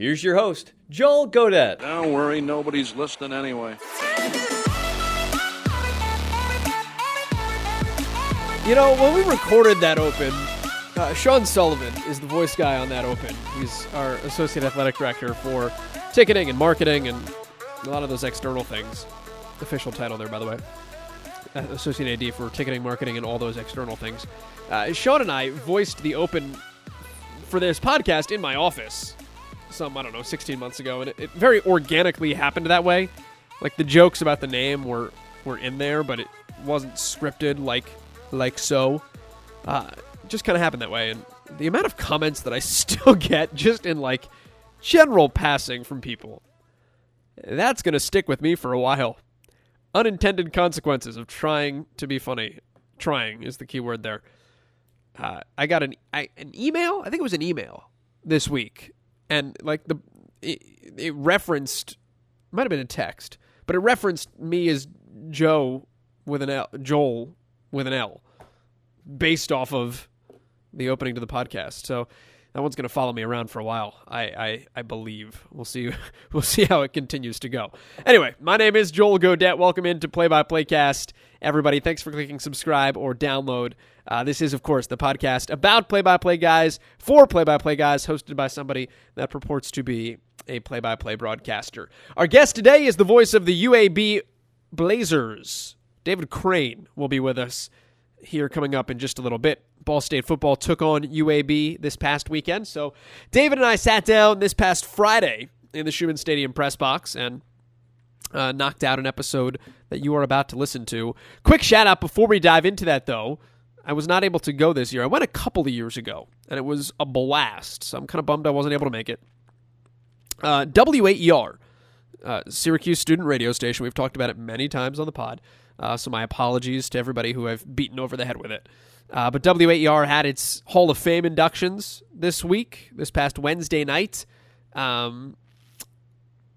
here's your host, Joel Godet. Don't worry, nobody's listening anyway. You know, when we recorded that open, uh, Sean Sullivan is the voice guy on that open. He's our associate athletic director for ticketing and marketing and a lot of those external things. Official title there, by the way. Uh, associate AD for ticketing, marketing, and all those external things. Uh, Sean and I voiced the open for this podcast in my office some, I don't know, 16 months ago, and it, it very organically happened that way. Like the jokes about the name were were in there, but it wasn't scripted like like so. Uh, just kind of happened that way, and the amount of comments that I still get just in like general passing from people, that's gonna stick with me for a while. Unintended consequences of trying to be funny. Trying is the key word there. Uh, I got an I, an email. I think it was an email this week, and like the it, it referenced might have been a text, but it referenced me as Joe with an L, Joel with an L, based off of the opening to the podcast. So that one's going to follow me around for a while. I, I, I believe we'll see we'll see how it continues to go. Anyway, my name is Joel Godet. Welcome into Play by Playcast, everybody. Thanks for clicking subscribe or download. Uh, this is, of course, the podcast about play by play guys for play by play guys, hosted by somebody that purports to be a play by play broadcaster. Our guest today is the voice of the UAB Blazers. David Crane will be with us here coming up in just a little bit. Ball State football took on UAB this past weekend. So David and I sat down this past Friday in the Scheumann Stadium press box and uh, knocked out an episode that you are about to listen to. Quick shout out before we dive into that, though. I was not able to go this year. I went a couple of years ago, and it was a blast. So I'm kind of bummed I wasn't able to make it. Uh, WAER, uh, Syracuse student radio station. We've talked about it many times on the pod. Uh, so my apologies to everybody who I've beaten over the head with it. Uh, but WAER had its Hall of Fame inductions this week, this past Wednesday night. Um,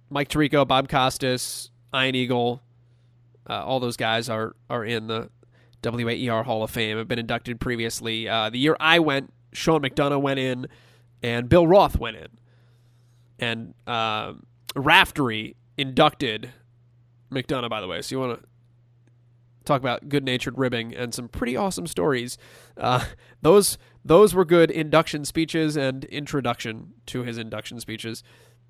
Mike Tirico, Bob Costas, Ian Eagle, uh, all those guys are are in the WAER Hall of Fame. Have been inducted previously. Uh, the year I went, Sean McDonough went in, and Bill Roth went in, and uh, Raftery inducted McDonough. By the way, so you want to talk about good-natured ribbing and some pretty awesome stories. Uh, those those were good induction speeches and introduction to his induction speeches.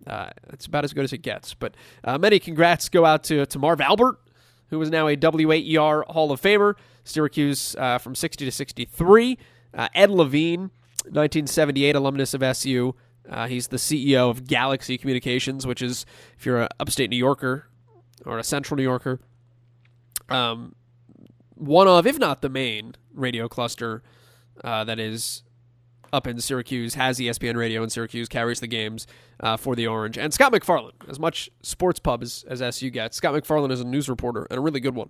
Uh, it's about as good as it gets. But uh, many congrats go out to to Marv Albert, who is now a WAER Hall of Famer. Syracuse uh, from 60 to 63. Uh, Ed Levine, 1978 alumnus of SU. Uh, he's the CEO of Galaxy Communications, which is, if you're an upstate New Yorker or a central New Yorker, um, one of, if not the main, radio cluster uh, that is up in Syracuse, has ESPN radio in Syracuse, carries the games uh, for the Orange. And Scott MacFarlane, as much sports pub as, as SU gets, Scott MacFarlane is a news reporter and a really good one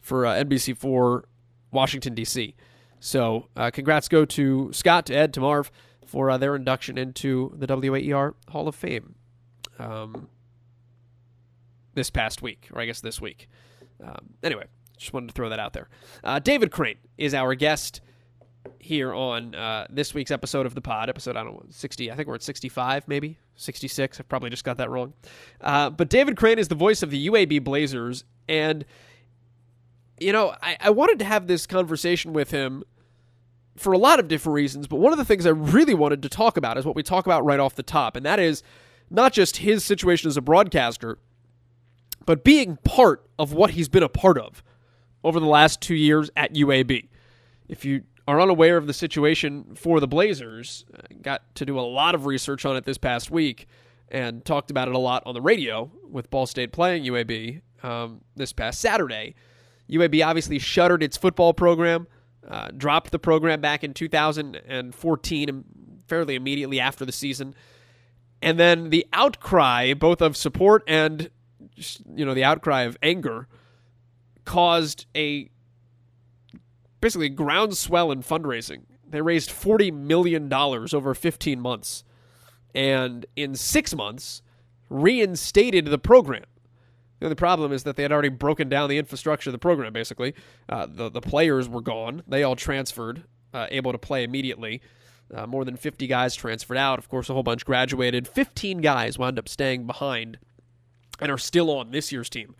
for uh, NBC4 Washington, D.C. So uh, congrats go to Scott, to Ed, to Marv for uh, their induction into the WAER Hall of Fame um, this past week, or I guess this week. Um, anyway, just wanted to throw that out there. Uh, David Crane is our guest here on uh, this week's episode of the pod. Episode, I don't know, 60, I think we're at 65, maybe 66. I've probably just got that wrong. Uh, but David Crane is the voice of the UAB Blazers. And, you know, I, I wanted to have this conversation with him for a lot of different reasons. But one of the things I really wanted to talk about is what we talk about right off the top. And that is not just his situation as a broadcaster, but being part of what he's been a part of over the last two years at UAB. If you are unaware of the situation for the Blazers, uh, got to do a lot of research on it this past week and talked about it a lot on the radio with Ball State playing UAB um, this past Saturday. UAB obviously shuttered its football program, uh, dropped the program back in 2014, fairly immediately after the season. And then the outcry, both of support and you know the outcry of anger, caused a basically groundswell in fundraising. They raised forty million dollars over fifteen months, and in six months, reinstated the program. The only problem is that they had already broken down the infrastructure of the program. Basically, uh, the the players were gone; they all transferred, uh, able to play immediately. Uh, more than 50 guys transferred out. Of course, a whole bunch graduated. 15 guys wound up staying behind and are still on this year's team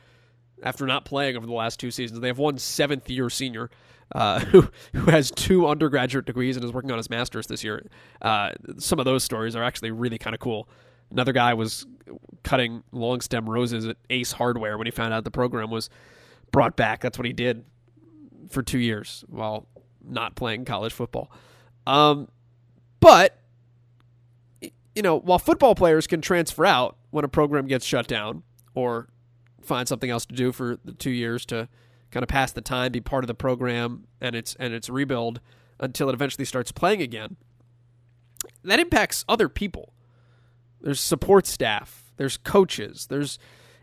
after not playing over the last two seasons. They have one seventh year senior uh, who, who has two undergraduate degrees and is working on his master's this year. Uh, some of those stories are actually really kind of cool. Another guy was cutting long stem roses at Ace Hardware when he found out the program was brought back. That's what he did for two years while not playing college football. Um, but you know, while football players can transfer out when a program gets shut down or find something else to do for the two years to kind of pass the time, be part of the program and its and its rebuild until it eventually starts playing again. That impacts other people. There's support staff, there's coaches, there's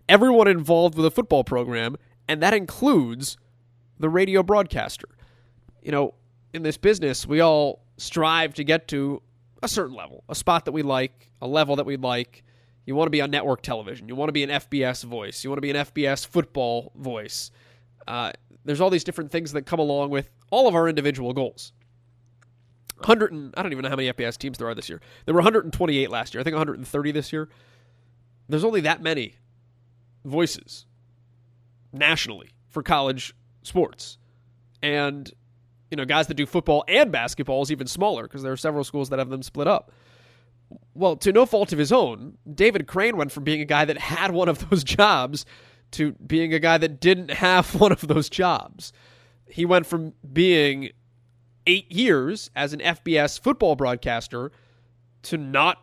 everyone involved with a football program, and that includes the radio broadcaster. You know, in this business, we all strive to get to a certain level, a spot that we like, a level that we like. You want to be on network television. You want to be an FBS voice. You want to be an FBS football voice. Uh, there's all these different things that come along with all of our individual goals. 100 and, I don't even know how many FBS teams there are this year. There were 128 last year. I think 130 this year. There's only that many voices nationally for college sports. And you know, guys that do football and basketball is even smaller because there are several schools that have them split up. Well, to no fault of his own, David Crane went from being a guy that had one of those jobs to being a guy that didn't have one of those jobs. He went from being eight years as an FBS football broadcaster to not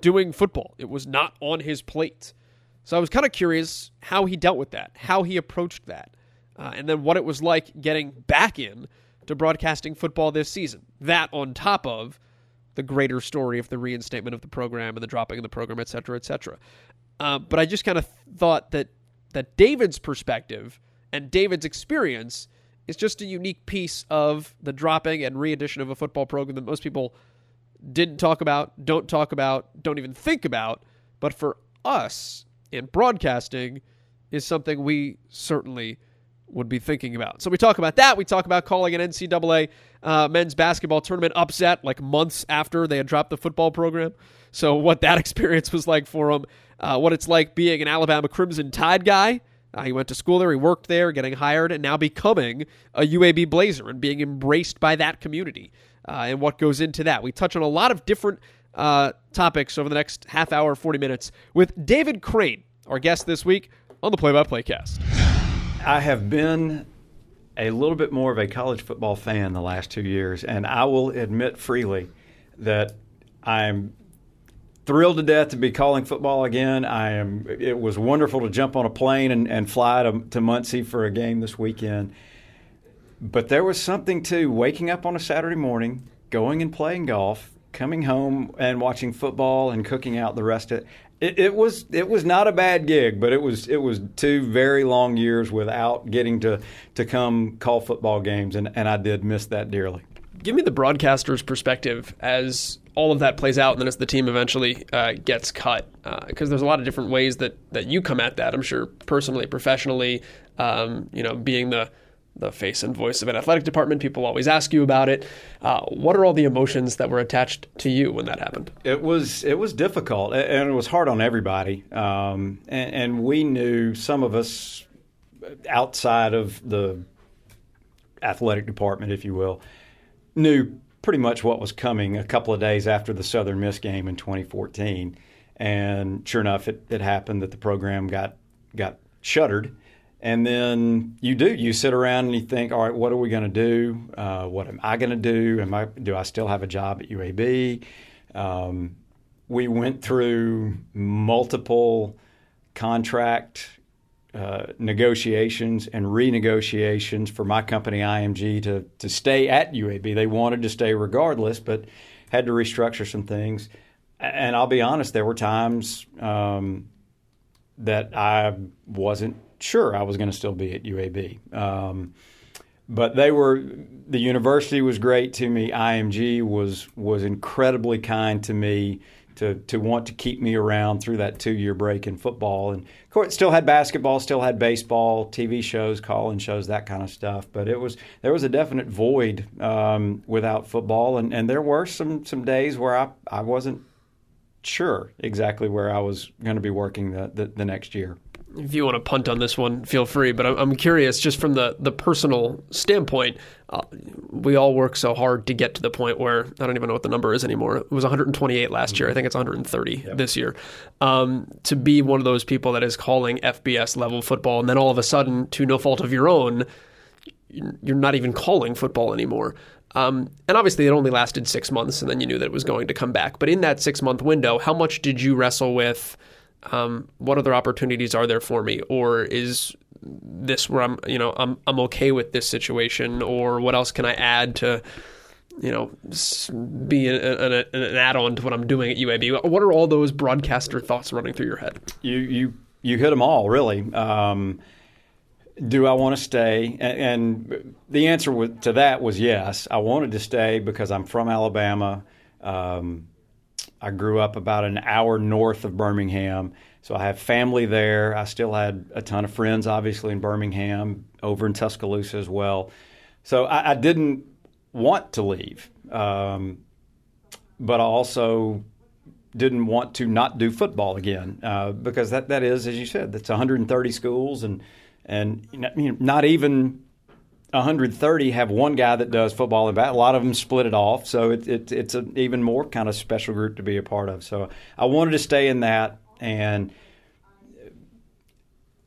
doing football. It was not on his plate. So I was kind of curious how he dealt with that, how he approached that, uh, and then what it was like getting back in to broadcasting football this season. That on top of the greater story of the reinstatement of the program and the dropping of the program, et cetera, et cetera. Uh, but I just kind of thought that that David's perspective and David's experience is just a unique piece of the dropping and readdition of a football program that most people didn't talk about, don't talk about, don't even think about. But for us in broadcasting, is something we certainly would be thinking about. So we talk about that. We talk about calling an NCAA uh, men's basketball tournament upset like months after they had dropped the football program. So what that experience was like for him, uh, what it's like being an Alabama Crimson Tide guy. Uh, he went to school there, he worked there, getting hired, and now becoming a UAB Blazer and being embraced by that community uh, and what goes into that. We touch on a lot of different uh, topics over the next half hour, 40 minutes with David Crane, our guest this week on the Play by Play cast. I have been a little bit more of a college football fan the last two years, and I will admit freely that I'm thrilled to death to be calling football again. I am. It was wonderful to jump on a plane and, and fly to, to Muncie for a game this weekend. But there was something to waking up on a Saturday morning, going and playing golf, coming home and watching football and cooking out the rest of it. It, it, was it was not a bad gig, but it was it was two very long years without getting to to come call football games, and, and I did miss that dearly. Give me the broadcaster's perspective as all of that plays out, and then as the team eventually uh, gets cut, because uh, there's a lot of different ways that that you come at that. I'm sure personally, professionally, um, you know, being the the face and voice of an athletic department. People always ask you about it. Uh, what are all the emotions that were attached to you when that happened? It was it was difficult and it was hard on everybody. Um, and, and, we knew some of us outside of the athletic department, if you will, knew pretty much what was coming a couple of days after the Southern Miss game in 2014. And sure enough, it, it happened that the program got got shuttered and then you do you sit around and you think all right what are we going to do? Uh, what am i going to do? Am i do i still have a job at uab um, we went through multiple contract uh, negotiations and renegotiations for my company img to, to stay at uab they wanted to stay regardless but had to restructure some things. And I'll be honest, there were times um, that I wasn't sure I was going to still be at UAB. Um, but they were the university was great to me. IMG was was incredibly kind to me to to want to keep me around through that two year break in football. And of course, still had basketball, still had baseball, TV shows, call-in shows, that kind of stuff. But it was there was a definite void um, without football, and, and there were some some days where I I wasn't sure exactly where I was going to be working the, the, the next year if you want to punt on this one, feel free. But I'm, curious, just from the the personal standpoint, uh, we all work so hard to get to the point where I don't even know what the number is anymore. It was 128 last year. I think it's 130 yep. this year. Um, to be one of those people that is calling FBS level football, and then all of a sudden, to no fault of your own, you're not even calling football anymore. Um, and obviously, it only lasted six months, and then you knew that it was going to come back. But in that six month window, how much did you wrestle with? Um, what other opportunities are there for me, or is this where I'm, you know, I'm I'm okay with this situation, or what else can I add to, you know, be an, an, an add-on to what I'm doing at UAB? What are all those broadcaster thoughts running through your head? You you you hit them all really. Um, do I want to stay? And, the answer to that was yes. I wanted to stay because I'm from Alabama. Um, I grew up about an hour north of Birmingham, so I have family there. I still had a ton of friends, obviously, in Birmingham, over in Tuscaloosa as well. So I, I didn't want to leave, um, but I also didn't want to not do football again uh, because that, that is, as you said, that's 130 schools and and not even 130 have one guy that does football and bat. A lot of them split it off, so it, it, it's an even more kind of special group to be a part of. So I wanted to stay in that, and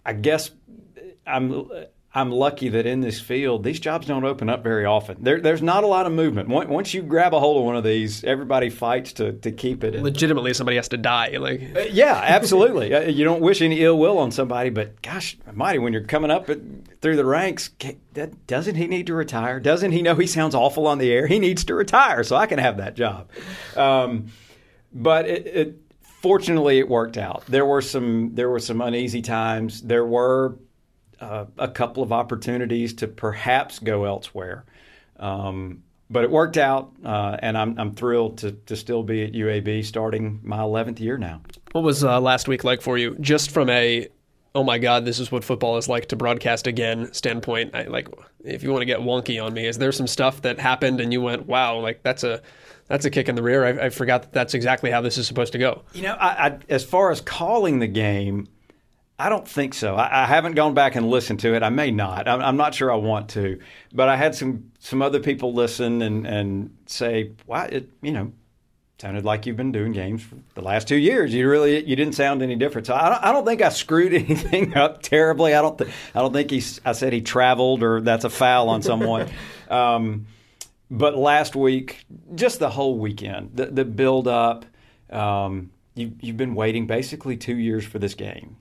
I guess I'm I'm lucky that in this field, these jobs don't open up very often. There, there's not a lot of movement. Once you grab a hold of one of these, everybody fights to, to keep it. Legitimately, somebody has to die. Like, uh, yeah, absolutely. Uh, you don't wish any ill will on somebody, but gosh, mighty, when you're coming up at, through the ranks, doesn't he need to retire? Doesn't he know he sounds awful on the air? He needs to retire, so I can have that job. Um, but it, it, fortunately, it worked out. There were some there were some uneasy times. There were uh, a couple of opportunities to perhaps go elsewhere. Um, but it worked out, uh, and I'm, I'm thrilled to, to still be at UAB starting my 11th year now. What was uh, last week like for you? Just from a, oh my God, this is what football is like to broadcast again standpoint. I, like, if you want to get wonky on me, is there some stuff that happened and you went, wow, like that's a that's a kick in the rear. I, I forgot that that's exactly how this is supposed to go. You know, I, I, as far as calling the game, I don't think so. I, I, haven't gone back and listened to it. I may not. I'm, I'm, not sure I want to. But I had some some other people listen and and say, "Wow, it you know sounded like you've been doing games for the last two years. You really you didn't sound any different." So I don't, I don't think I screwed anything up terribly. I don't th- I don't think he I said he traveled or that's a foul on someone. um, but last week, just the whole weekend, the, the build up. Um, you, you've been waiting basically two years for this game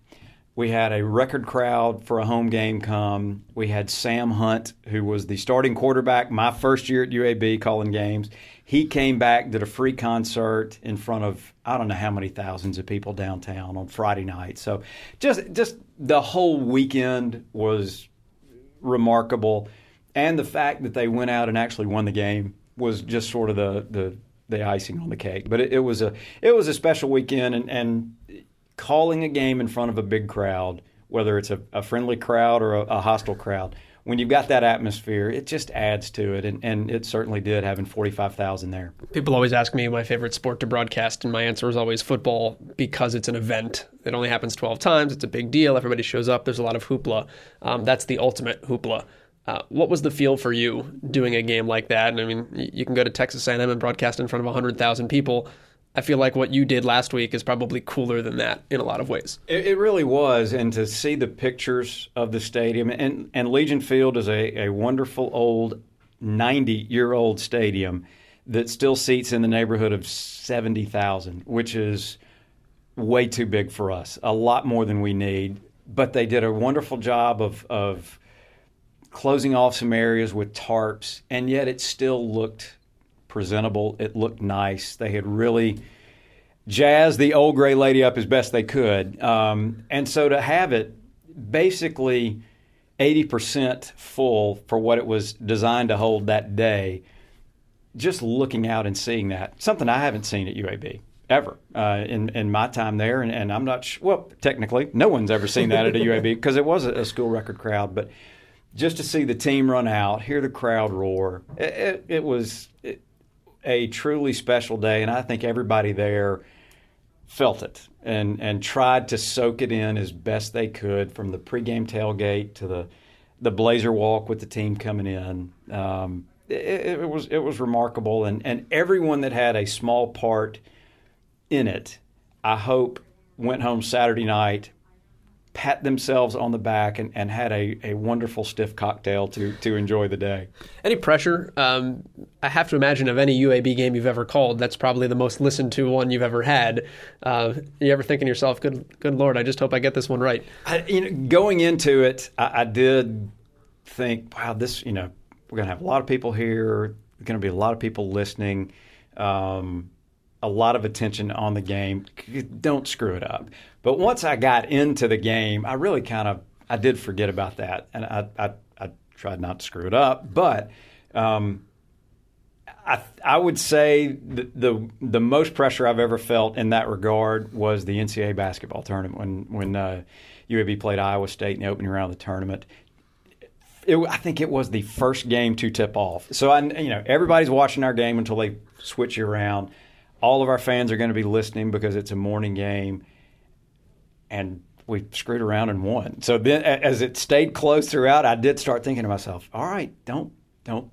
we had a record crowd for a home game come. We had Sam Hunt, who was the starting quarterback my first year at UAB calling games. He came back, did a free concert in front of I don't know how many thousands of people downtown on Friday night. So just just the whole weekend was remarkable. And the fact that they went out and actually won the game was just sort of the the, the icing on the cake. But it, it was a it was a special weekend and, and calling a game in front of a big crowd, whether it's a, a friendly crowd or a, a, hostile crowd, when you've got that atmosphere, it just adds to it, and, and it certainly did having 45,000 there. People always ask me my favorite sport to broadcast, and my answer is always football because it's an event. It only happens 12 times. It's a big deal. Everybody shows up. There's a lot of hoopla. Um, that's the ultimate hoopla. Uh, what was the feel for you doing a game like that? And I mean, you can go to Texas A&M and broadcast in front of 100,000 people. I feel like what you did last week is probably cooler than that in a lot of ways. It, it really was, and to see the pictures of the stadium and and Legion Field is a, a wonderful old ninety year old stadium that still seats in the neighborhood of seventy thousand, which is way too big for us. A lot more than we need, but they did a wonderful job of of closing off some areas with tarps, and yet it still looked presentable. It looked nice. They had really, jazzed the old gray lady up as best they could. Um, and so to have it basically 80% full for what it was designed to hold that day, just looking out and seeing that, something I haven't seen at UAB ever uh, in, in my time there. And, and I'm not sh- well, technically, no one's ever seen that at a UAB because it was a, a, school record crowd. But just to see the team run out, hear the crowd roar, it, it, it was a truly special day. And I think everybody there felt it and and tried to soak it in as best they could from the pregame tailgate to the the Blazer walk with the team coming in. Um, it, it, was it was remarkable, and and everyone that had a small part in it, I hope went home Saturday night pat themselves on the back and, and had a, a wonderful stiff cocktail to, to enjoy the day. Any pressure? Um, I have to imagine of any UAB game you've ever called, that's probably the most listened to one you've ever had. Uh, you ever thinking to yourself, good, good Lord, I just hope I get this one right? I, you know, going into it, I, I did think, wow, this, you know, we're going to have a lot of people here. There's going to be a lot of people listening. Um, a lot of attention on the game. Don't screw it up. But once I got into the game, I really kind of I did forget about that, and I I, I tried not to screw it up. But um, I I would say the, the, the most pressure I've ever felt in that regard was the NCAA basketball tournament when when uh, UAB played Iowa State in the opening round of the tournament. It, I think it was the first game to tip off. So I, you know, everybody's watching our game until they switch you around. All of our fans are going to be listening because it's a morning game and we screwed around and won. So then, as it stayed close throughout, I did start thinking to myself, "All right, don't don't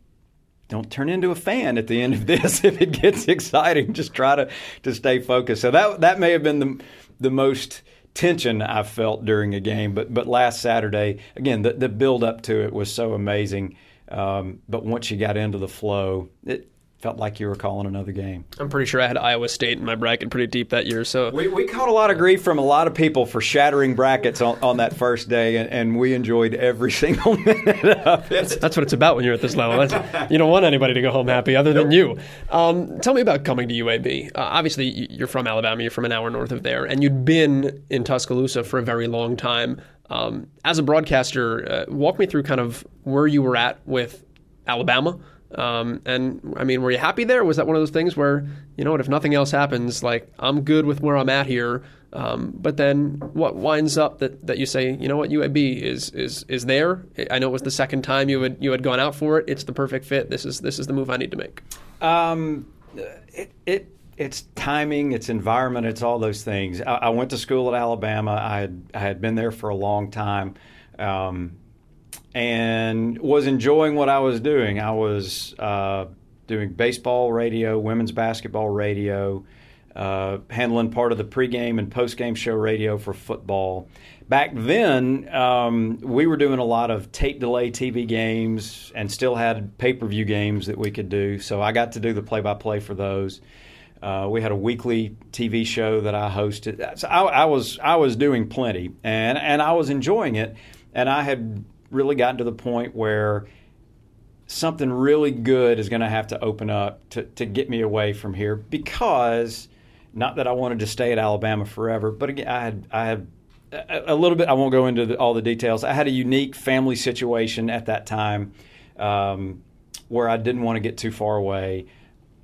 don't turn into a fan at the end of this. if it gets exciting, just try to to stay focused." So that that may have been the the most tension I felt during a game. But but last Saturday, again, the the build up to it was so amazing. Um, but once you got into the flow, it felt like you were calling another game. I'm pretty sure I had Iowa State in my bracket pretty deep that year. So we, we caught a lot of grief from a lot of people for shattering brackets on, on that first day, and, and we enjoyed every single minute of it. That's, that's what it's about when you're at this level. That's, you don't want anybody to go home happy other than you. Um, tell me about coming to UAB. Uh, obviously, you're from Alabama. You're from an hour north of there, and you'd been in Tuscaloosa for a very long time. Um, as a broadcaster, uh, walk me through kind of where you were at with Alabama um, and I mean, were you happy there? was that one of those things where, you know what, if nothing else happens, like I'm good with where I'm at here. Um, but then what winds up that, that you say, you know what, UAB is is is there. I know it was the second time you had you had gone out for it. It's the perfect fit. This is this is the move I need to make. Um, it it it's timing, it's environment, it's all those things. I, I, went to school at Alabama. I had I had been there for a long time. Um, and was enjoying what I was doing. I was uh, doing baseball radio, women's basketball radio, uh, handling part of the pregame and postgame show radio for football. Back then, um, we were doing a lot of tape delay TV games and still had pay per view games that we could do. So I got to do the play by play for those. Uh, we had a weekly TV show that I hosted. So I, I was I was doing plenty, and and I was enjoying it. And I had really gotten to the point where something really good is going to have to open up to, to get me away from here because not that I wanted to stay at Alabama forever, but again, I had I had a, little bit. I won't go into the, all the details. I had a unique family situation at that time um, where I didn't want to get too far away.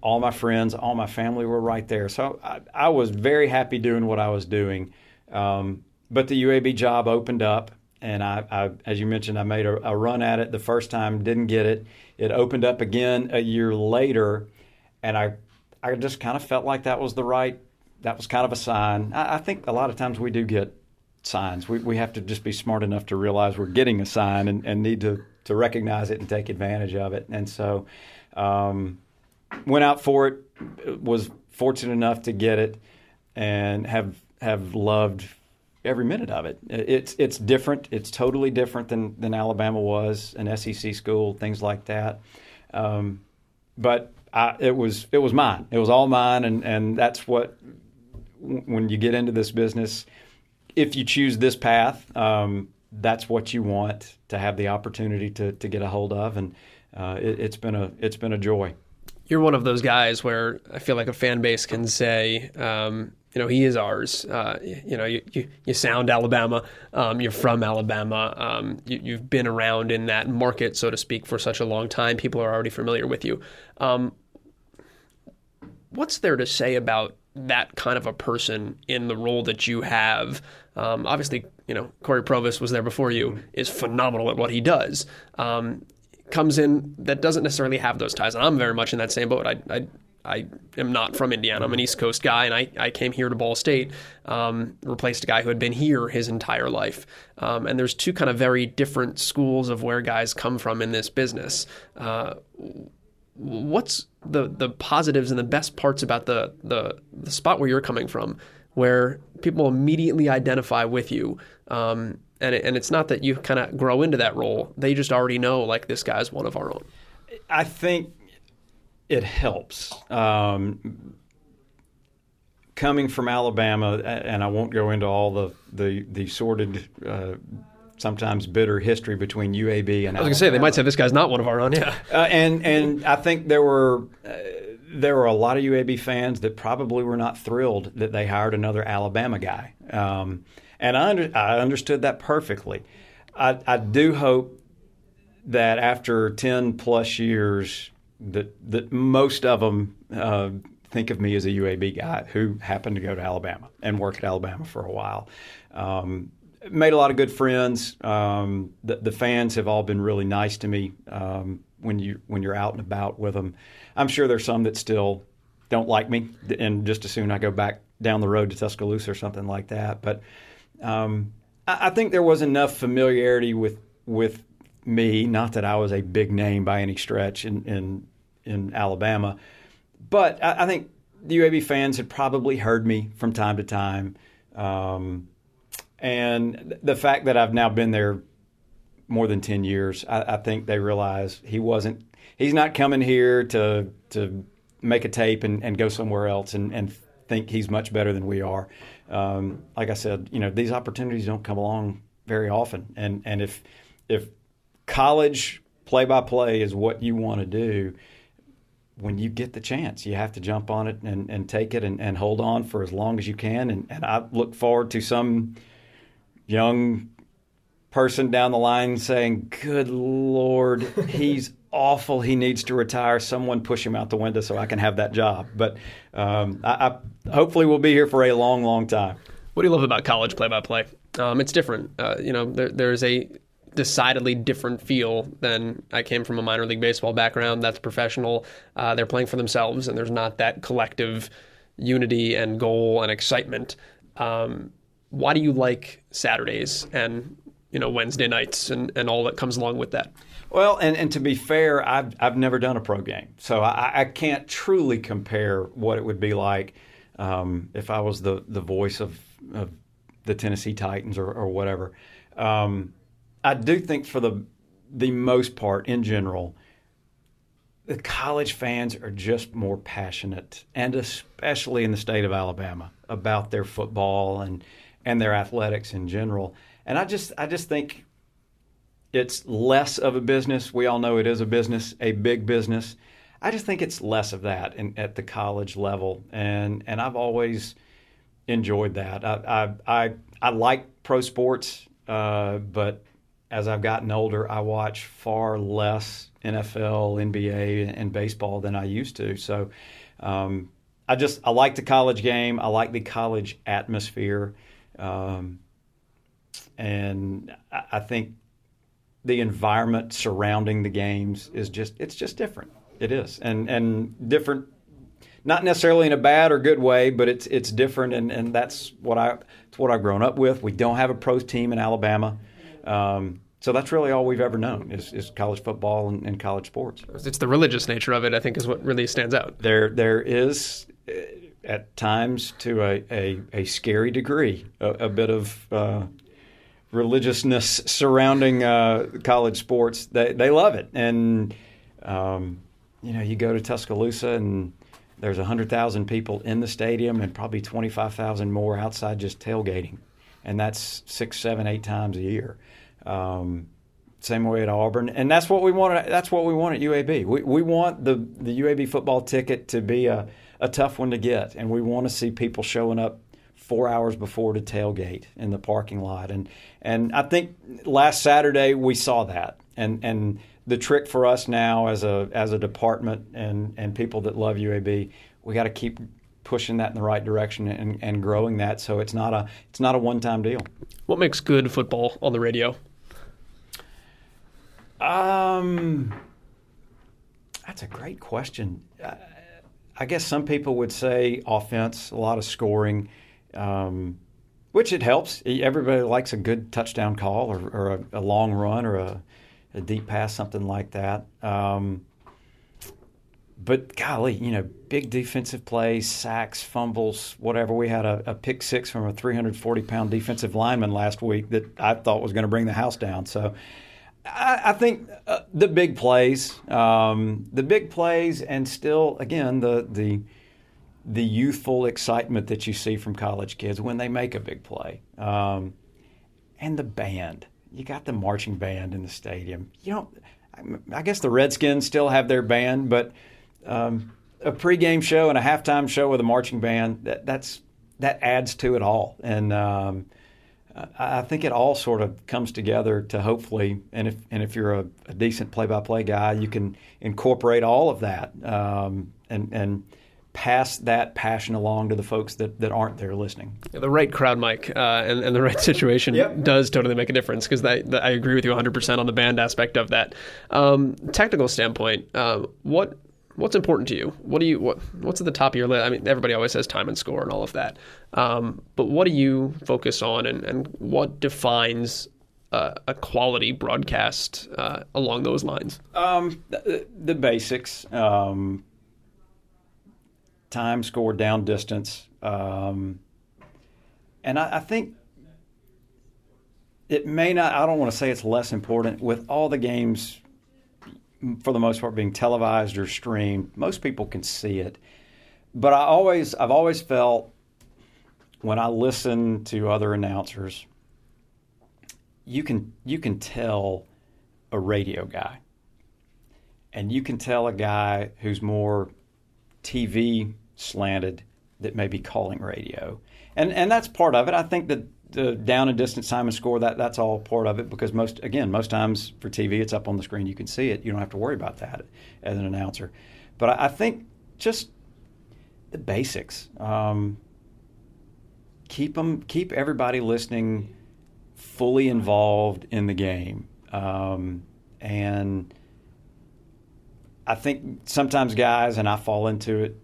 All my friends, all my family were right there, so I, I was very happy doing what I was doing. Um, but the UAB job opened up, and I, I, as you mentioned, I made a, a, run at it the first time, didn't get it. It opened up again a year later, and I, I just kind of felt like that was the right, that was kind of a sign. I, I think a lot of times we do get signs. We, we have to just be smart enough to realize we're getting a sign and, and need to, to recognize it and take advantage of it. And so, um, went out for it, was fortunate enough to get it, and have have loved every minute of it. It's it's different. It's totally different than than Alabama was, an SEC school, things like that. Um, but I, it was it was mine. It was all mine, and and that's what when you get into this business, if you choose this path, um, that's what you want to have the opportunity to to get a hold of, and uh, it, it's been a it's been a joy you're one of those guys where I feel like a fan base can say, um, you know, he is ours. Uh, you, know, you, you, you sound Alabama. Um, you're from Alabama. Um, you, have been around in that market, so to speak, for such a long time. People are already familiar with you. Um, what's there to say about that kind of a person in the role that you have? Um, obviously, you know, Corey Provus was there before you, is phenomenal at what he does. Um, comes in that doesn't necessarily have those ties. And I'm very much in that same boat. I, I I am not from Indiana. I'm an East Coast guy, and I, I came here to Ball State, um, replaced a guy who had been here his entire life. Um, and there's two kind of very different schools of where guys come from in this business. Uh, what's the the positives and the best parts about the, the the spot where you're coming from, where people immediately identify with you? Um, and it, and it's not that you kind of grow into that role; they just already know like this guy's one of our own. I think it helps. Um, coming from Alabama, and I won't go into all the the, the sordid, uh, sometimes bitter history between UAB and. I was going to say they might say this guy's not one of our own. Yeah, uh, and and I think there were. Uh, there were a lot of UAB fans that probably were not thrilled that they hired another Alabama guy, um, and I, under, I understood that perfectly. I, I do hope that after ten plus years, that that most of them uh, think of me as a UAB guy who happened to go to Alabama and work at Alabama for a while. Um, made a lot of good friends. Um, the, the, fans have all been really nice to me um, when you when you're out and about with them. I'm sure there's some that still don't like me, and just as soon I go back down the road to Tuscaloosa or something like that. But um, I, I think there was enough familiarity with with me. Not that I was a big name by any stretch in in, in Alabama, but I, I, think the UAB fans had probably heard me from time to time, um, and the fact that I've now been there more than ten years, I, I think they realize he wasn't. He's not coming here to to make a tape and, and go somewhere else and, and think he's much better than we are. Um, like I said, you know, these opportunities don't come along very often, and and if if college play by play is what you want to do, when you get the chance, you have to jump on it and, and take it and, and hold on for as long as you can. And, and I look forward to some young person down the line saying, Good Lord, he's awful. He needs to retire. Someone push him out the window so I can have that job. But um, I, I hopefully we'll be here for a long, long time. What do you love about college play by play? It's different. Uh, you know, there, there's a decidedly different feel than I came from a minor league baseball background. That's professional. Uh, they're playing for themselves, and there's not that collective unity and goal and excitement. Um, why do you like Saturdays and you know Wednesday nights and, and all that comes along with that? Well, and, and to be fair, I've I've never done a pro game, so I, I can't truly compare what it would be like um, if I was the the voice of, of the Tennessee Titans or, or whatever. Um, I do think for the the most part, in general, the college fans are just more passionate, and especially in the state of Alabama, about their football and and their athletics in general. And I just I just think it's less of a business. We all know it is a business, a big business. I just think it's less of that in, at the college level, and and I've always enjoyed that. I I I, I like pro sports, uh, but as I've gotten older, I watch far less NFL, NBA, and baseball than I used to. So um, I just I like the college game. I like the college atmosphere, um, and I, I think the environment surrounding the games is just it's just different. It is, and and different. Not necessarily in a bad or good way, but it's it's different, and, and that's what I it's what I've grown up with. We don't have a pro team in Alabama. Um, so that's really all we've ever known is, is college football and, and, college sports. It's the religious nature of it, I think, is what really stands out. There, there is uh, at times to a, a, a scary degree a, a bit of uh, religiousness surrounding uh, college sports. They, they love it, and um, you know, you go to Tuscaloosa and there's 100,000 people in the stadium and probably 25,000 more outside just tailgating. And that's six, seven, eight times a year. Um, same way at Auburn, and that's what we want. That's what we want at UAB. We, we want the the UAB football ticket to be a a tough one to get, and we want to see people showing up four hours before to tailgate in the parking lot. And and I think last Saturday we saw that. And and the trick for us now as a as a department and and people that love UAB, we got to keep pushing that in the right direction and, and growing that so it's not a it's not a one time deal. What makes good football on the radio? Um, that's a great question. I guess some people would say offense, a lot of scoring, um, which it helps. Everybody likes a good touchdown call or, or a, a, long run or a, a, deep pass, something like that. Um, but golly, you know, big defensive plays, sacks, fumbles, whatever. We had a, a pick six from a 340 pound defensive lineman last week that I thought was going to bring the house down. So I, think uh, the big plays, um, the big plays, and still, again, the the the youthful excitement that you see from college kids when they make a big play, um, and the band. You got the marching band in the stadium. You know, I guess the Redskins still have their band, but um, a pregame show and a halftime show with a marching band that that's that adds to it all, and um, I think it all sort of comes together to hopefully, and if and if you're a, a decent play-by-play guy, you can incorporate all of that um, and and pass that passion along to the folks that, that aren't there listening. Yeah, the right crowd mic uh, and, and, the right situation yep. does totally make a difference because I agree with you 100% on the band aspect of that. Um, technical standpoint, uh, what what's important to you? What do you what what's at the top of your list? I mean, everybody always says time and score and all of that, um, but what do you focus on, and, and what defines uh, a quality broadcast uh, along those lines? Um, the, the, basics: um, time, score, down, distance, um, and I, I think it may not. I don't want to say it's less important with all the games for the most part being televised or streamed, most people can see it. But I always, I've always felt when I listen to other announcers, you can you can tell a radio guy, and you can tell a guy who's more TV slanted that may be calling radio, and and that's part of it. I think that the down and distance time and score that that's all part of it because most again most times for TV it's up on the screen. You can see it. You don't have to worry about that as an announcer. But I, I think just the basics um, keep them keep everybody listening fully involved in the game. Um, and I think sometimes guys and I fall into it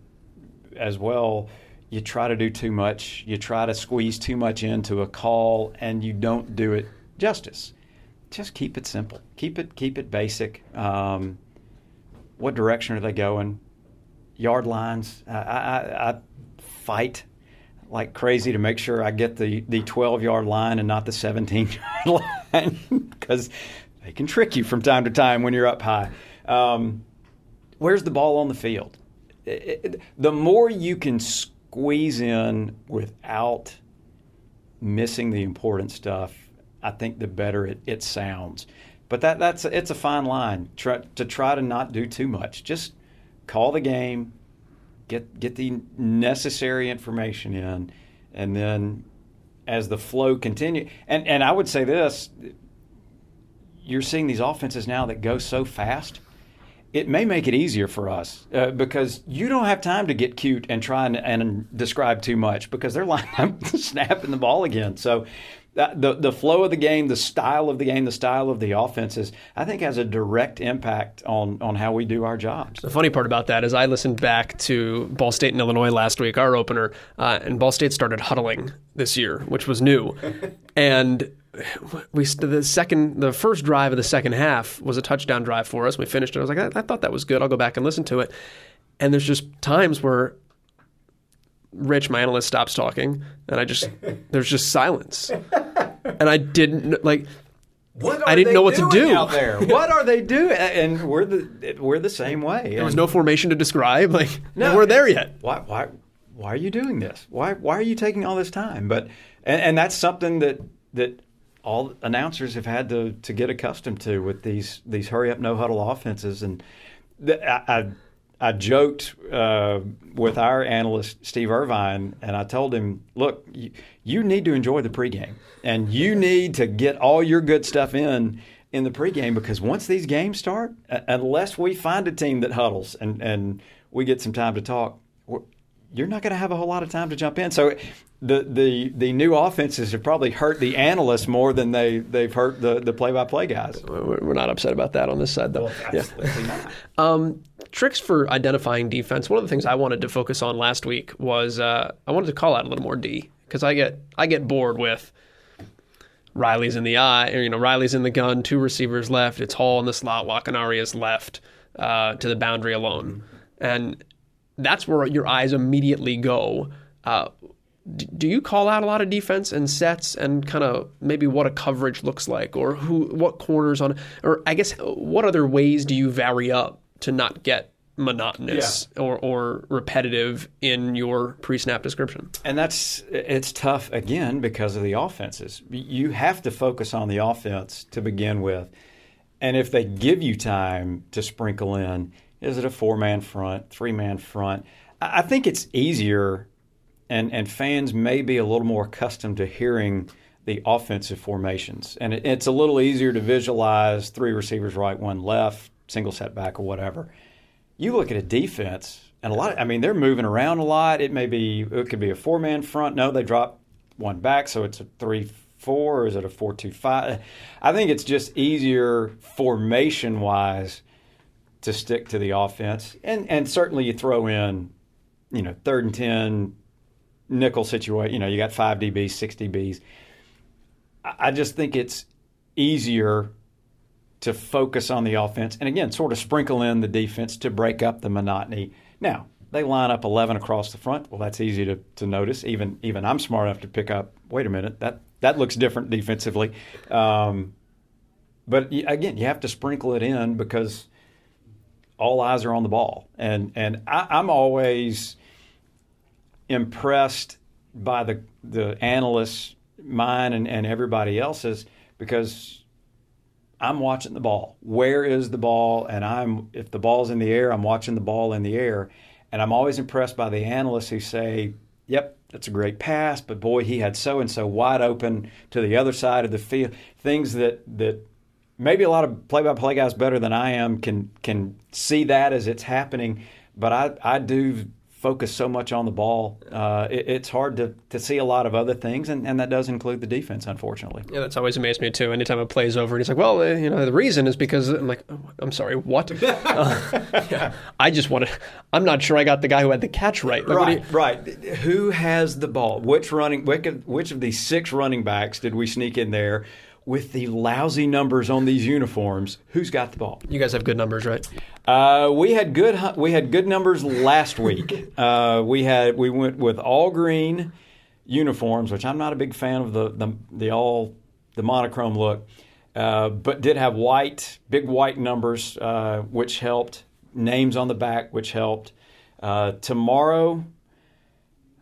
as well you try to do too much, you try to squeeze too much into a call, and you don't do it justice. Just keep it simple. Keep it keep it basic. Um, what direction are they going? Yard lines. I, I, I fight like crazy to make sure I get the, the 12 yard line and not the 17 yard line because they can trick you from time to time when you're up high. Um, where's the ball on the field? It, it, the more you can squeeze in without missing the important stuff, I think the better it, it sounds. But that that's it's a fine line try, to try to not do too much. Just call the game, get get the necessary information in, and then as the flow continue, and and I would say this: you're seeing these offenses now that go so fast it may make it easier for us uh, because you don't have time to get cute and try and, and describe too much because they're lining up snapping the ball again. So the the flow of the game, the style of the game, the style of the offenses, I think has a direct impact on on how we do our jobs. The funny part about that is I listened back to Ball State and Illinois last week, our opener, uh, and Ball State started huddling this year, which was new, and we the second the first drive of the second half was a touchdown drive for us. We finished it. I was like, I, I, thought that was good. I'll go back and listen to it. And there's just times where Rich, my analyst, stops talking, and I just there's just silence, and I didn't like. What I didn't know what to do out there. what are they doing? And we're the we're the same way. There was no formation to describe. Like no, we're there yet. Why why why are you doing this? Why why are you taking all this time? But and, and that's something that that all announcers have had to to get accustomed to with these these hurry up no huddle offenses and the, I, I I joked uh, with our analyst Steve Irvine, and I told him, "Look, you, you need to enjoy the pregame, and you need to get all your good stuff in in the pregame because once these games start, unless we find a team that huddles and and we get some time to talk, you're not going to have a whole lot of time to jump in. So the the the new offenses have probably hurt the analysts more than they they've hurt the the play by play guys. We're not upset about that on this side, though. Well, not. Um, tricks for identifying defense. One of the things I wanted to focus on last week was uh, I wanted to call out a little more D because I get I get bored with Riley's in the eye, or, you know Riley's in the gun, two receivers left. It's Hall in the slot, Lacanaria is left uh, to the boundary alone, and that's where your eyes immediately go. Uh, do you call out a lot of defense and sets and kind of maybe what a coverage looks like or who what corners on or I guess what other ways do you vary up to not get monotonous yeah. or, or repetitive in your pre-snap description. And that's it's tough again because of the offenses. You have to focus on the offense to begin with. And if they give you time to sprinkle in, is it a four-man front, three-man front? I think it's easier and and fans may be a little more accustomed to hearing the offensive formations. And it, it's a little easier to visualize three receivers right, one left, single setback or whatever you look at a defense, and a lot. Of, I mean, they're moving around a lot. It may be it could be a four man front. No, they drop one back, so it's a three four, is it a four two five? I think it's just easier formation wise to stick to the offense, and and certainly you throw in, you know, third and ten nickel situation. You know, you got five DBs, six DBs. I just think it's easier to focus on the offense and again, sort of sprinkle in the defense to break up the monotony. Now, they line up 11 across the front. Well, that's easy to, to notice. Even even I'm smart enough to pick up. Wait a minute, that that looks different defensively. Um, but again, you have to sprinkle it in because all eyes are on the ball, and and I, I'm always impressed by the the analysts, mine and, and everybody else's, because I'm watching the ball. Where is the ball? And I'm if the ball's in the air, I'm watching the ball in the air. And I'm always impressed by the analysts who say, "Yep, that's a great pass, but boy, he had so and so wide open to the other side of the field." Things that that maybe a lot of play-by-play guys better than I am can can see that as it's happening, but I I do focus so much on the ball, uh, it, it's hard to, to see a lot of other things, and, and that does include the defense, unfortunately. Yeah, that's always amazed me too. Anytime a play's over, and he's like, "Well, uh, you know, the reason is because I'm like, oh, I'm sorry, what? uh, yeah, I just want to. I'm not sure I got the guy who had the catch right. Like, right, you, right. Who has the ball? Which running? Which of, which of these six running backs did we sneak in there? With the lousy numbers on these uniforms, who's got the ball? You guys have good numbers, right? Uh, we had good we had good numbers last week. uh, we had we went with all green uniforms, which I'm not a big fan of the the, the all the monochrome look, uh, but did have white big white numbers, uh, which helped. Names on the back, which helped. Uh, tomorrow,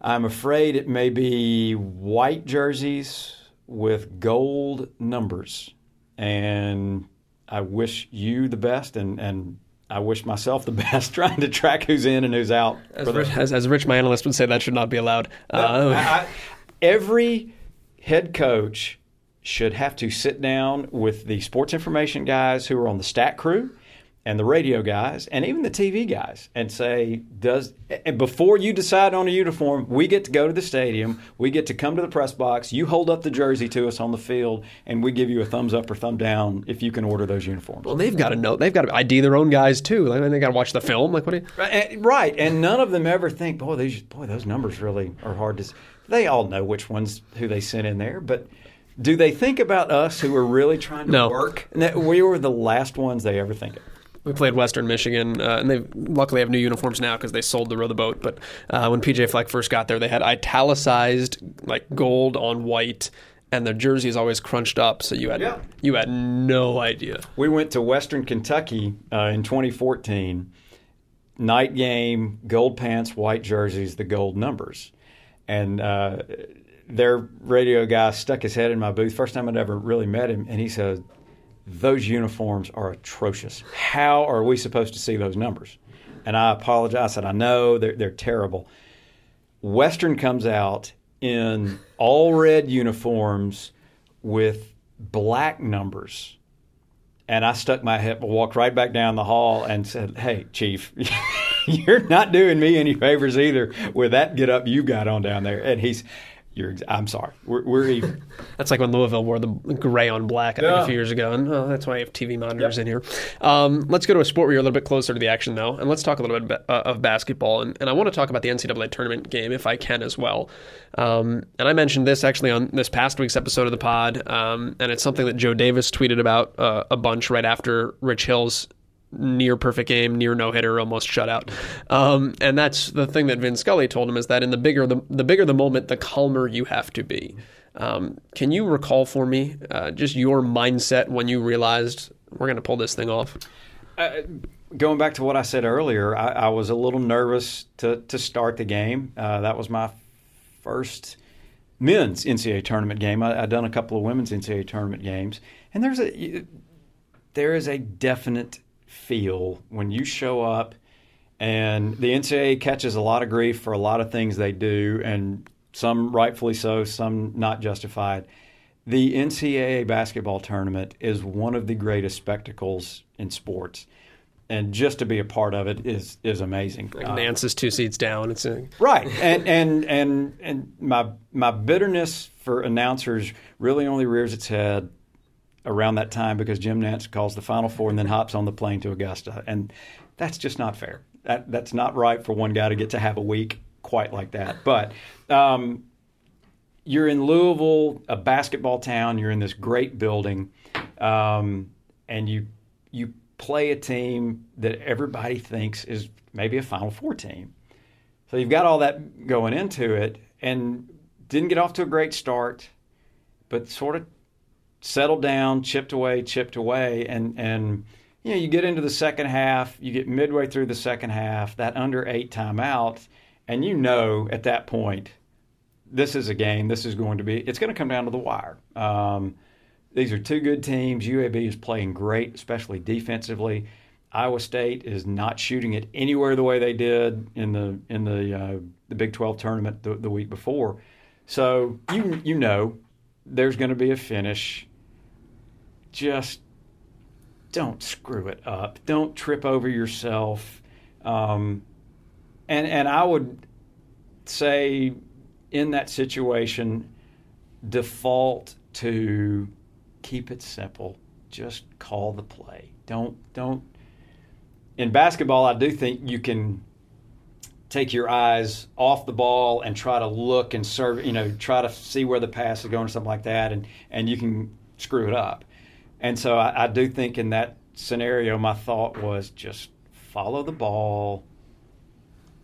I'm afraid it may be white jerseys with gold numbers. And I wish you the best and, and I wish myself the best trying to track who's in and who's out. As, Rich, as, as Rich, my analyst, would say, that should not be allowed. Uh, I, I, every head coach should have to sit down with the sports information guys who are on the stat crew and the radio guys and even the TV guys and say, does and before you decide on a uniform, we get to go to the stadium, we get to come to the press box, you hold up the jersey to us on the field, and we give you a thumbs up or thumb down if you can order those uniforms. Well, they've got to know, they've got to ID their own guys too. Like, they got to watch the film. Like, what? You... Right, right, and none of them ever think, boy, these, boy, those numbers really are hard to. They all know which ones who they sent in there, but. Do they think about us who are really trying to no. work? We were the last ones they ever think of. We played Western Michigan, uh, and they luckily have new uniforms now because they sold the row the boat. But uh, when PJ Fleck first got there, they had italicized like gold on white, and their jersey is always crunched up, so you had yeah. you had no idea. We went to Western Kentucky uh, in 2014. Night game, gold pants, white jerseys, the gold numbers, and uh, their radio guy stuck his head in my booth. First time I'd ever really met him, and he said, those uniforms are atrocious. How are we supposed to see those numbers? And I apologize. I said, I know they're, they're terrible. Western comes out in all red uniforms with black numbers. And I stuck my head, walked right back down the hall and said, Hey, Chief, you're not doing me any favors either with that get up you got on down there. And he's, you're, ex- I'm sorry. We're, we're even. That's like when Louisville wore the gray on black I think, Yeah. a few years ago, and oh, that's why I have TV monitors in here. Um, let's go to a sport where you're a little bit closer to the action, though, and let's talk a little bit ba- uh, of basketball. And, and I want to talk about the NCAA tournament game if I can as well. Um, and I mentioned this actually on this past week's episode of the pod, um, and it's something that Joe Davis tweeted about uh, a bunch right after Rich Hill's near perfect game, near no hitter, almost shutout. Um, and that's the thing that Vin Scully told him is that in the bigger the, the bigger the moment, the calmer you have to be. Um, can you recall for me uh, just your mindset when you realized we're going to pull this thing off? going back to what I said earlier, I, I was a little nervous to, to start the game. Uh, that was my first men's NCAA tournament game. I, I'd done a couple of women's NCAA tournament games, and there's a there is a definite feel when you show up, and the NCAA catches a lot of grief for a lot of things they do, and some rightfully so, some not justified. The NCAA basketball tournament is one of the greatest spectacles in sports, and just to be a part of it is is amazing. Like Uh, Nantz is two seats down. It's a, Right, and and and and my my bitterness for announcers really only rears its head around that time because Jim Nantz calls the Final Four and then hops on the plane to Augusta, and that's just not fair. That that's not right for one guy to get to have a week quite like that. But um, you're in Louisville, a basketball town. You're in this great building, um, and you you play a team that everybody thinks is maybe a Final Four team. So you've got all that going into it, and didn't get off to a great start, but sort of settled down, chipped away, chipped away, and and you know you get into the second half, you get midway through the second half, that under eight timeout, and you know at that point this is a game. This is going to be. It's going to come down to the wire. Um, these are two good teams. UAB is playing great, especially defensively. Iowa State is not shooting it anywhere the way they did in the in the uh, the Big 12 tournament the, the week before. So you you know there's going to be a finish. Just don't screw it up. Don't trip over yourself. Um, and and I would say in that situation, default to keep it simple. Just call the play. Don't don't. In basketball, I do think you can take your eyes off the ball and try to look and serve. You know, try to see where the pass is going or something like that, and and you can screw it up. And so I, I do think in that scenario, my thought was just follow the ball,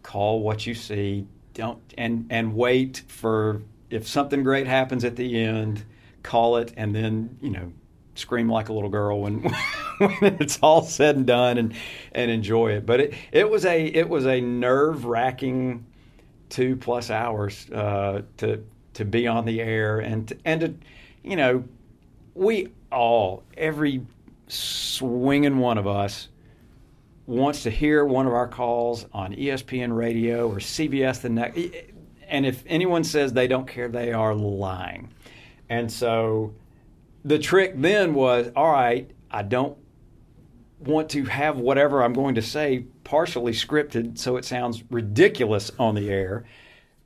call what you see, don't and and wait for if something great happens at the end, call it, and then you know scream like a little girl when when it's all said and done and and enjoy it. But it it was a it was a nerve wracking two plus hours uh, to to be on the air and to, and to you know we all every swinging one of us wants to hear one of our calls on ESPN radio or CBS the next and if anyone says they don't care they are lying. And so the trick then was all right I don't want to have whatever I'm going to say partially scripted so it sounds ridiculous on the air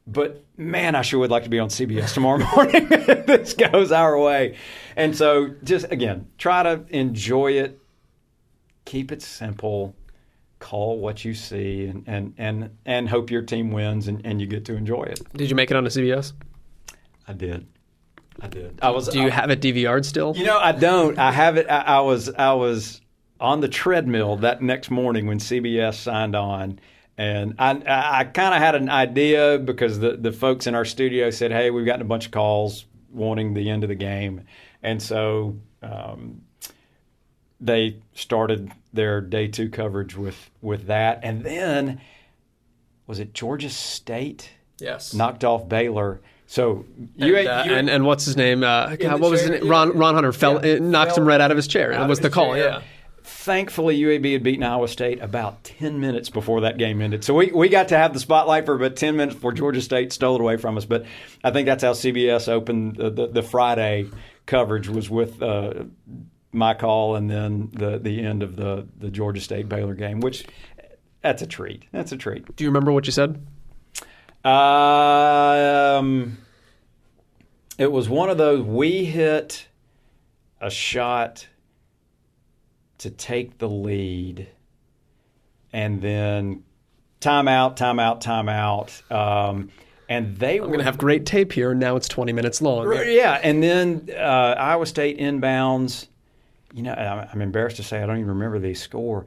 but man, I sure would like to be on CBS tomorrow morning if this goes our way. And so, just again, try to enjoy it, keep it simple, call what you see, and and and, and hope your team wins and, and you get to enjoy it. Did you make it onto CBS? I did, I did. I was. Do you I- have it DVR'd still? You know, I don't. I have it. I, I was. I was on the treadmill that next morning when CBS signed on, and I, I, I kind of had an idea because the the folks in our studio said, "Hey, we've gotten a bunch of calls wanting the end of the game," and so um, they started their day two coverage with with that, and then was it Georgia State Yes. knocked off Baylor. So And, uh, you and and what's his name? Uh, God, the what was his name? Ron. Ron Hunter fell, Yeah, it knocked him right out of his chair. out That was the call. chair. Yeah. Thankfully UAB had beaten Iowa State about 10 minutes before that game ended. So we, we got to have the spotlight for about 10 minutes before Georgia State stole it away from us. But I think that's how CBS opened the, the, the Friday coverage was with uh, my call and then the, the end of the, the Georgia State Baylor game, which that's a treat. That's a treat. Do you remember what you said? Um, it was one of those we hit a shot to take the lead, and then time out, timeout, timeout, timeout. Um, and they I'm were going to have great tape here, and now it's 20 minutes long. yeah, and then uh, Iowa State inbounds. You know, I'm, I'm embarrassed to say I don't even remember the score,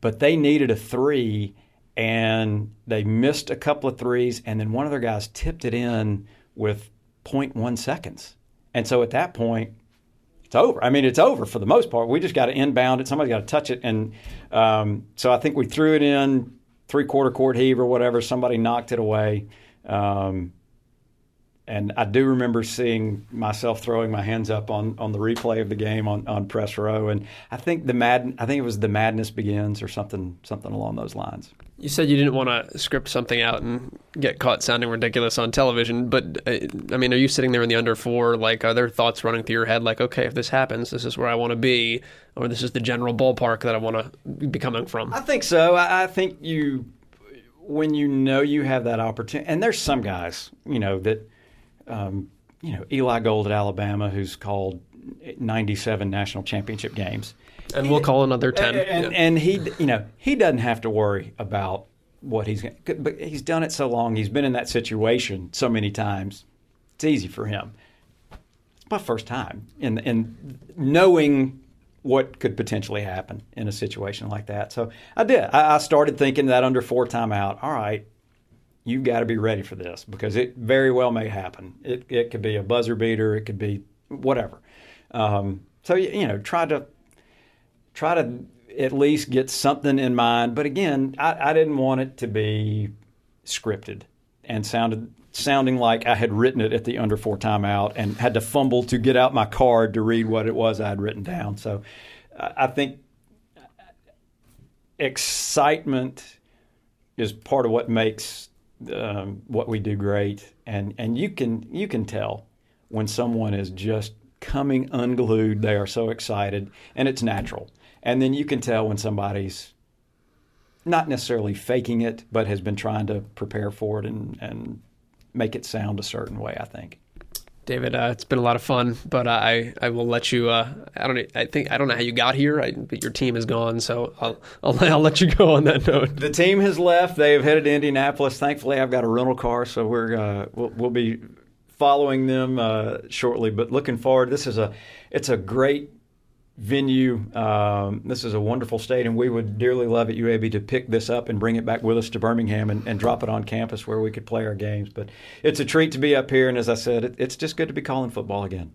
but they needed a three, and they missed a couple of threes, and then one of their guys tipped it in with 0.1 seconds, and so at that point, it's over. I mean, it's over for the most part. We just got to inbound it. Somebody's got to touch it, and um, so I think we threw it in three quarter court heave or whatever. Somebody knocked it away. Um, and I do remember seeing myself throwing my hands up on, on the replay of the game on, on press row, and I think the mad I think it was the madness begins or something something along those lines. You said you didn't want to script something out and get caught sounding ridiculous on television, but uh, I mean, are you sitting there in the under four? Like, are there thoughts running through your head? Like, okay, if this happens, this is where I want to be, or this is the general ballpark that I want to be coming from. I think so. I, I think you when you know you have that opportunity, and there's some guys, you know that um, you know, Eli Gold at Alabama, who's called 97 national championship games. And we'll call another 10. And, and, and he, you know, he doesn't have to worry about what he's but he's done it so long. He's been in that situation so many times. It's easy for him. It's my first time in, in knowing what could potentially happen in a situation like that. So I did. I, I started thinking that under four timeout, all right, you've got to be ready for this because it very well may happen. It, it could be a buzzer beater, it could be whatever. Um, so you know, try to try to at least get something in mind. But again, I, I didn't want it to be scripted and sounded sounding like I had written it at the under four timeout and had to fumble to get out my card to read what it was I had written down. So I think excitement is part of what makes um, what we do great, and and you can you can tell when someone is just coming unglued. They are so excited, and it's natural. And then you can tell when somebody's not necessarily faking it, but has been trying to prepare for it and and make it sound a certain way. I think. David, uh, it's been a lot of fun, but uh, I I will let you. Uh, I don't. I think I don't know how you got here, I, but your team is gone, so I'll, I'll I'll let you go on that note. The team has left. They have headed to Indianapolis. Thankfully, I've got a rental car, so we're uh, we'll, we'll be following them uh, shortly. But looking forward, this is a it's a great venue. Um, this is a wonderful state, and We would dearly love at UAB to pick this up and bring it back with us to Birmingham and, and drop it on campus where we could play our games. But it's a treat to be up here, and as I said, it, it's just good to be calling football again.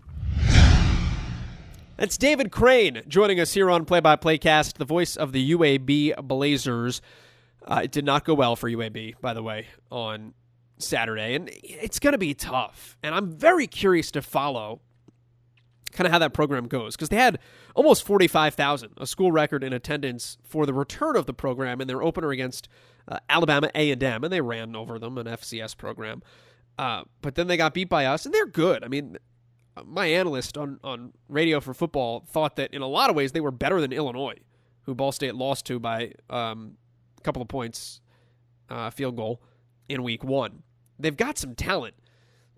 That's David Crane joining us here on Play by Playcast, the voice of the UAB Blazers. Uh, it did not go well for UAB, by the way, on Saturday, and it's going to be tough. And I'm very curious to follow kind of how that program goes because they had almost 45,000, a school record in attendance for the return of the program in their opener against uh, Alabama A&M, and they ran over them, an FCS program. Uh, but then they got beat by us, and they're good. I mean, my analyst on, on radio for football thought that in a lot of ways they were better than Illinois, who Ball State lost to by um, a couple of points, uh, field goal in week one. They've got some talent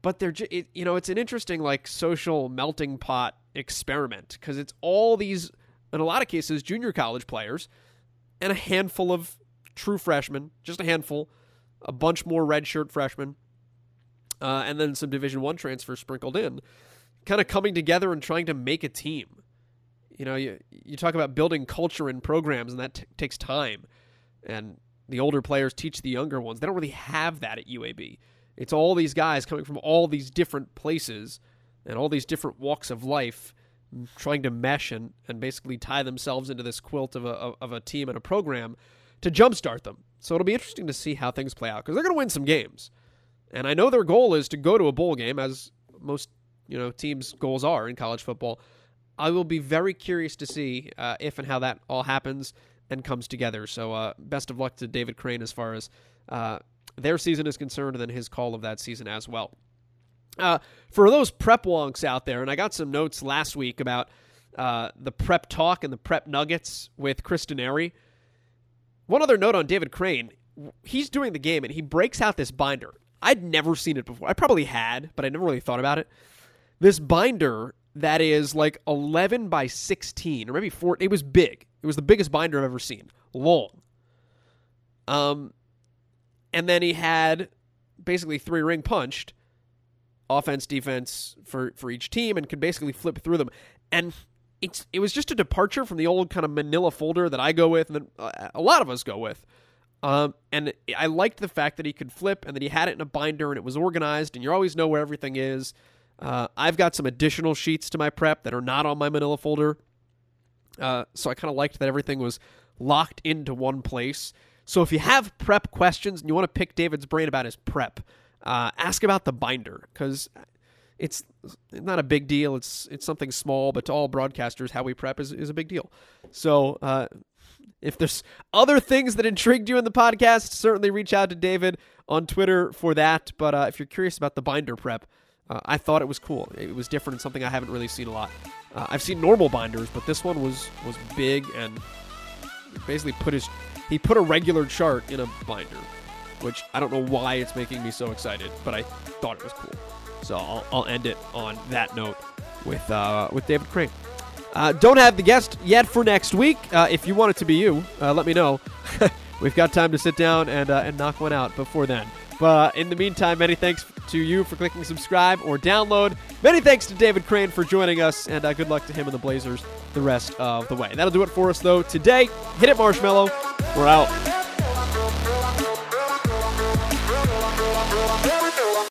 but they're you know it's an interesting like social melting pot experiment because it's all these in a lot of cases junior college players and a handful of true freshmen just a handful a bunch more redshirt freshmen uh, and then some division one transfers sprinkled in kind of coming together and trying to make a team. You know you, you talk about building culture in programs and that t- takes time and the older players teach the younger ones. They don't really have that at uab it's all these guys coming from all these different places and all these different walks of life trying to mesh and, and basically tie themselves into this quilt of a, of a team and a program to jumpstart them. So it'll be interesting to see how things play out because they're going to win some games. And I know their goal is to go to a bowl game, as most you know teams' goals are in college football. I will be very curious to see uh, if and how that all happens and comes together. So, uh, best of luck to David Crane as far as uh, their season is concerned, and then his call of that season as well. Uh, for those prep wonks out there, and I got some notes last week about uh, the prep talk and the prep nuggets with Chris Denari. One other note on David Crane: he's doing the game and he breaks out this binder. I'd never seen it before. I probably had, but I never really thought about it. This binder that is like 11 by 16 or maybe 4 it was big it was the biggest binder i've ever seen long um and then he had basically three ring punched offense defense for for each team and could basically flip through them and it's it was just a departure from the old kind of manila folder that i go with and that a lot of us go with um, and i liked the fact that he could flip and that he had it in a binder and it was organized and you always know where everything is uh, I've got some additional sheets to my prep that are not on my manila folder. Uh, so I kind of liked that everything was locked into one place. So if you have prep questions and you want to pick David's brain about his prep, uh, ask about the binder because it's not a big deal. It's it's something small, but to all broadcasters, how we prep is, is a big deal. So uh, if there's other things that intrigued you in the podcast, certainly reach out to David on Twitter for that. But uh, if you're curious about the binder prep, uh, I thought it was cool. It was different and something I haven't really seen a lot. Uh, I've seen normal binders, but this one was was big and basically put his he put a regular chart in a binder, which I don't know why it's making me so excited, but I thought it was cool. So I'll, I'll end it on that note with uh, with David Crane. Uh, don't have the guest yet for next week. Uh, if you want it to be you, uh, let me know. We've got time to sit down and and knock one out before then. But in the meantime, many thanks to you for clicking subscribe or download. Many thanks to David Crane for joining us, and uh, good luck to him and the Blazers the rest of the way. That'll do it for us, though, today. Hit it, Marshmallow. We're out. Yeah.